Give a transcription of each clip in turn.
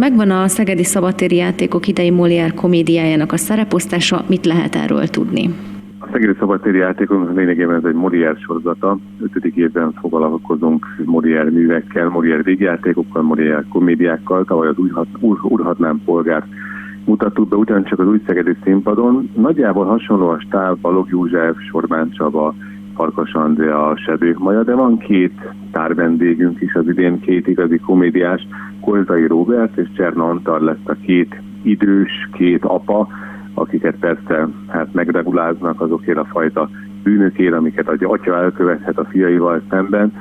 Megvan a Szegedi Szabadtéri Játékok idei Molière komédiájának a szereposztása, mit lehet erről tudni? A Szegedi Szabadtéri Játékok lényegében ez egy Molière sorozata. Ötödik évben foglalkozunk Molière művekkel, Molière végjátékokkal, Molière komédiákkal. Tavaly az Urhatnám polgár mutattuk be ugyancsak az új Szegedi színpadon. Nagyjából hasonló a stáb, Balog József, Sorbán Csaba, Farkas Andrea, Sebők Maja, de van két tárvendégünk is az idén, két igazi komédiás, Koltai Robert és Cserna Antal lesz a két idős, két apa, akiket persze hát megreguláznak azokért a fajta bűnökért, amiket az atya elkövethet a fiaival szemben.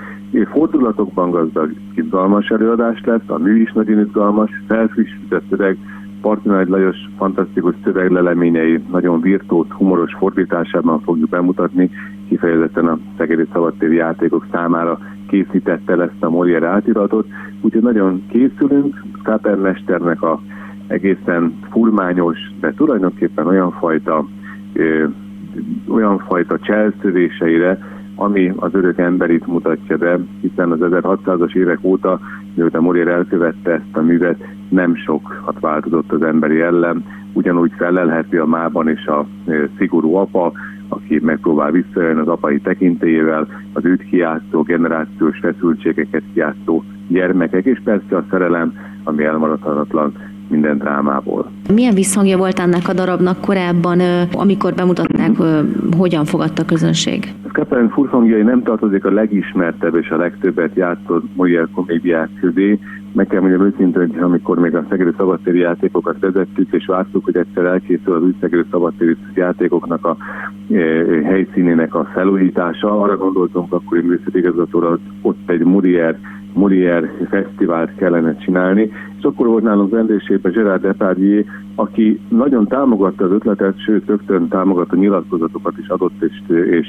Fordulatokban gazdag, izgalmas előadás lesz, a mű is nagyon izgalmas, felfrissített szöveg, Partinagy Lajos fantasztikus szövegleleményei nagyon virtuót, humoros fordításában fogjuk bemutatni, kifejezetten a Szegedi Szabadtéri játékok számára készítette ezt a Molière átiratot, úgyhogy nagyon készülünk, Kápermesternek a egészen furmányos, de tulajdonképpen olyan fajta, ö, olyan fajta cselszövéseire, ami az örök emberit mutatja be, hiszen az 1600-as évek óta, miután Morier elkövette ezt a művet, nem sokat változott az emberi ellen, ugyanúgy felelheti a mában és a szigorú apa, aki megpróbál visszajönni az apai tekintélyével, az őt kiátszó, generációs feszültségeket kiátszó gyermekek, és persze a szerelem, ami elmaradhatatlan minden drámából. Milyen visszhangja volt ennek a darabnak korábban, amikor bemutatták, hogyan fogadta a közönség? Kapelin furhangjai nem tartozik a legismertebb és a legtöbbet játszott Molière komédiák közé. Meg kell mondjam őszintén, hogy amikor még a Szegedi Szabadtéri játékokat vezettük, és vártuk, hogy egyszer elkészül az új Szegedi Szabadtéri játékoknak a e, helyszínének a felújítása, arra gondoltunk akkor, hogy műszakigazgatóra ott egy Molière Molière fesztivált kellene csinálni, és akkor volt nálunk vendégségben Gerard Depardieu, aki nagyon támogatta az ötletet, sőt rögtön támogatta nyilatkozatokat is adott és, és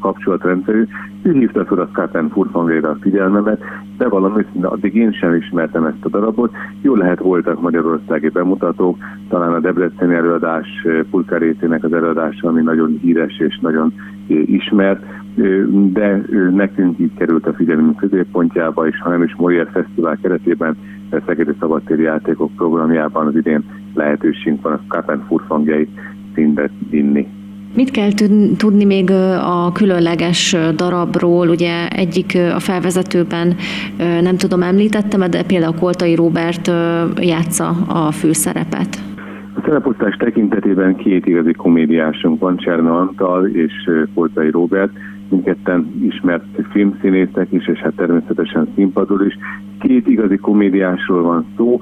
kapcsolatrendszerű. Ő hívta fel a Skáten Furfangére a figyelmemet, de valami de addig én sem ismertem ezt a darabot. Jó lehet voltak magyarországi bemutatók, talán a Debreceni előadás, Pulkarétének az előadása, ami nagyon híres és nagyon ismert, de nekünk így került a figyelmünk középpontjába, és ha nem is Molière Fesztivál keretében, Szegedi Szabadtéri Játékok programjában az idén lehetőségünk van a Kapen furfangjait színbe vinni. Mit kell tudni még a különleges darabról? Ugye egyik a felvezetőben nem tudom említettem, de például Koltai Róbert játsza a főszerepet. A szereposztás tekintetében két igazi komédiásunk van, Cserna Antal és Koltai Róbert, mindketten ismert filmszínészek is, és hát természetesen színpadról is. Két igazi komédiásról van szó,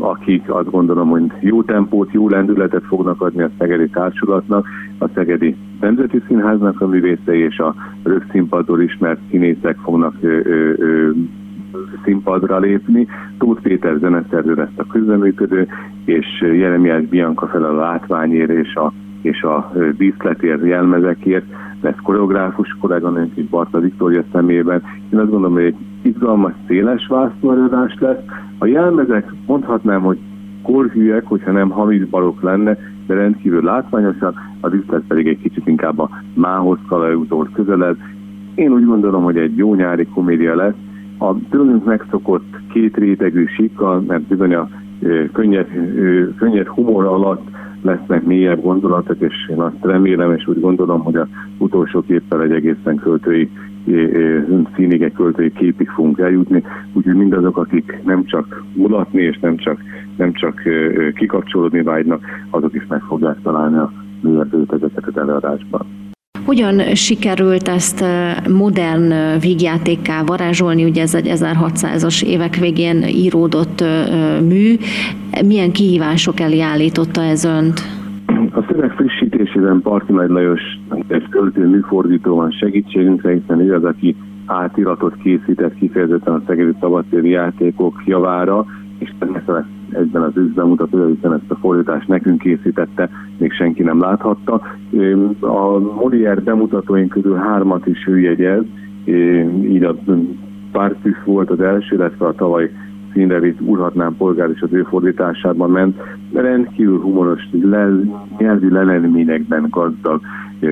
akik azt gondolom, hogy jó tempót, jó lendületet fognak adni a Szegedi Társulatnak, a Szegedi Nemzeti Színháznak a művészei és a rögszínpadról ismert színészek fognak ö, ö, ö, színpadra lépni. Tóth Péter zeneszerző lesz a közleműködő, és Jeremiás Bianca fel a látványért és a, és a díszletért, jelmezekért lesz koreográfus kolléganőnk is Barta Viktória szemében. Én azt gondolom, hogy egy izgalmas, széles vászonelőadás lesz. A jelmezek mondhatnám, hogy korhűek, hogyha nem hamis barok lenne, de rendkívül látványosak, a díszlet pedig egy kicsit inkább a mához kalajútól közeled. Én úgy gondolom, hogy egy jó nyári komédia lesz, a tőlünk megszokott két rétegű síkkal, mert bizony a könnyed, könnyed humor alatt lesznek mélyebb gondolatok, és én azt remélem, és úgy gondolom, hogy a utolsó képpel egy egészen költői színig, egy költői képig fogunk eljutni, úgyhogy mindazok, akik nem csak mulatni, és nem csak, nem csak kikapcsolódni vágynak, azok is meg fogják találni a mélyebb rétegeket az előadásban. Hogyan sikerült ezt modern vígjátékká varázsolni? Ugye ez egy 1600-as évek végén íródott mű. Milyen kihívások elé állította ez önt? A szöveg frissítésében Parti Nagy Lajos egy költő műfordító van segítségünkre, hiszen ő az, aki átiratot készített kifejezetten a Szegedi Szabadtéri játékok javára, természetesen egyben az üzbemutató, hiszen ezt a fordítást nekünk készítette, még senki nem láthatta. A Molière bemutatóink közül hármat is ő jegyez, így a Pártűs volt az első, illetve a tavaly színrevét Urhatnám polgár és az ő fordításában ment, rendkívül humoros, le, nyelvi leleleményekben gazdag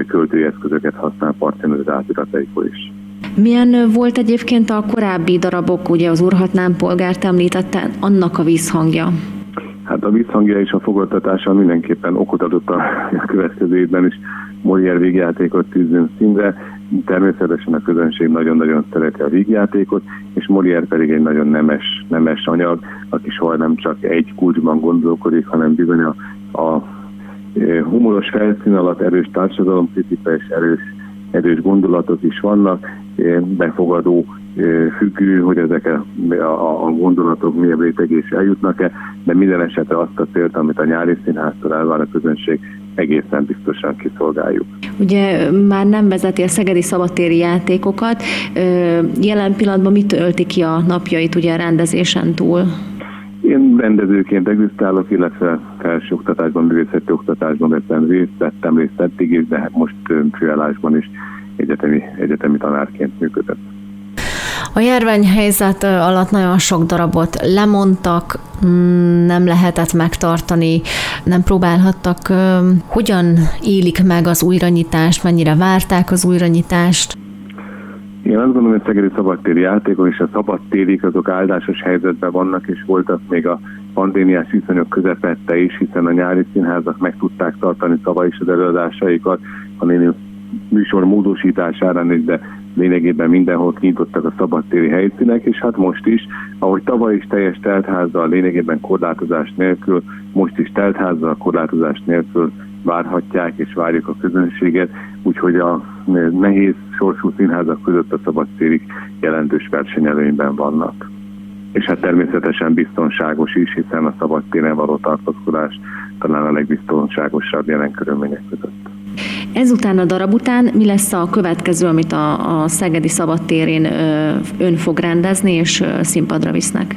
költői eszközöket használ Partenőz átirateikor is. Milyen volt egyébként a korábbi darabok, ugye az Urhatnám polgárt említette, annak a vízhangja? Hát a visszhangja és a fogadtatása mindenképpen okot adott a, következő évben is Molière végjátékot tűzünk színre. Természetesen a közönség nagyon-nagyon szereti a vígjátékot, és Molière pedig egy nagyon nemes, nemes anyag, aki soha nem csak egy kulcsban gondolkodik, hanem bizony a, a humoros felszín alatt erős társadalomkritika és erős, erős gondolatok is vannak, befogadó függő, hogy ezek a, a, a gondolatok milyen rétegés eljutnak-e, de minden esetre azt a célt, amit a nyári színháztól elvár a közönség, egészen biztosan kiszolgáljuk. Ugye már nem vezeti a szegedi szabadtéri játékokat. Jelen pillanatban mit tölti ki a napjait ugye a rendezésen túl? Én rendezőként egzisztálok, illetve felsőoktatásban, művészeti oktatásban vettem részt, vettem részt eddig is, de most főállásban is egyetemi, egyetemi tanárként működött. A járványhelyzet alatt nagyon sok darabot lemondtak, mm, nem lehetett megtartani, nem próbálhattak. Hogyan élik meg az újranyitást, mennyire várták az újranyitást? Én azt gondolom, hogy a Szegedi Szabadtéri játékok és a szabadtérik azok áldásos helyzetben vannak, és voltak még a pandémiás viszonyok közepette is, hiszen a nyári színházak meg tudták tartani tavaly is az előadásaikat, a néni műsor módosítására de lényegében mindenhol kinyitottak a szabadtéri helyszínek, és hát most is, ahogy tavaly is teljes teltházzal, lényegében korlátozás nélkül, most is teltházzal, korlátozás nélkül várhatják és várjuk a közönséget, úgyhogy a nehéz sorsú színházak között a szabadtérik jelentős versenyelőnyben vannak. És hát természetesen biztonságos is, hiszen a szabadtéren való tartózkodás talán a legbiztonságosabb jelen körülmények között. Ezután a darab után mi lesz a következő, amit a, a Szegedi Szabadtérén ön fog rendezni és színpadra visznek?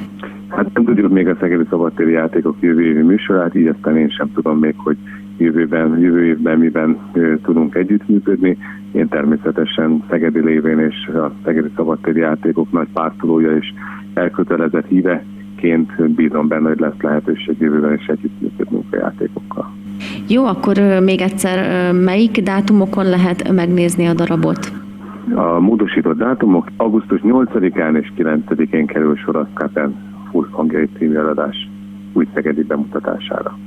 Hát nem tudjuk még a Szegedi Szabadtéri játékok jövő évi műsorát, így aztán én sem tudom még, hogy jövőben, jövő évben miben tudunk együttműködni. Én természetesen Szegedi lévén és a Szegedi Szabadtéri játékok nagy pártolója és elkötelezett híveként bízom benne, hogy lesz lehetőség jövőben is együttműködnünk a játékokkal. Jó, akkor még egyszer, melyik dátumokon lehet megnézni a darabot? A módosított dátumok augusztus 8-án és 9-én kerül sor a Skaten Furhangjai című új szegedi bemutatására.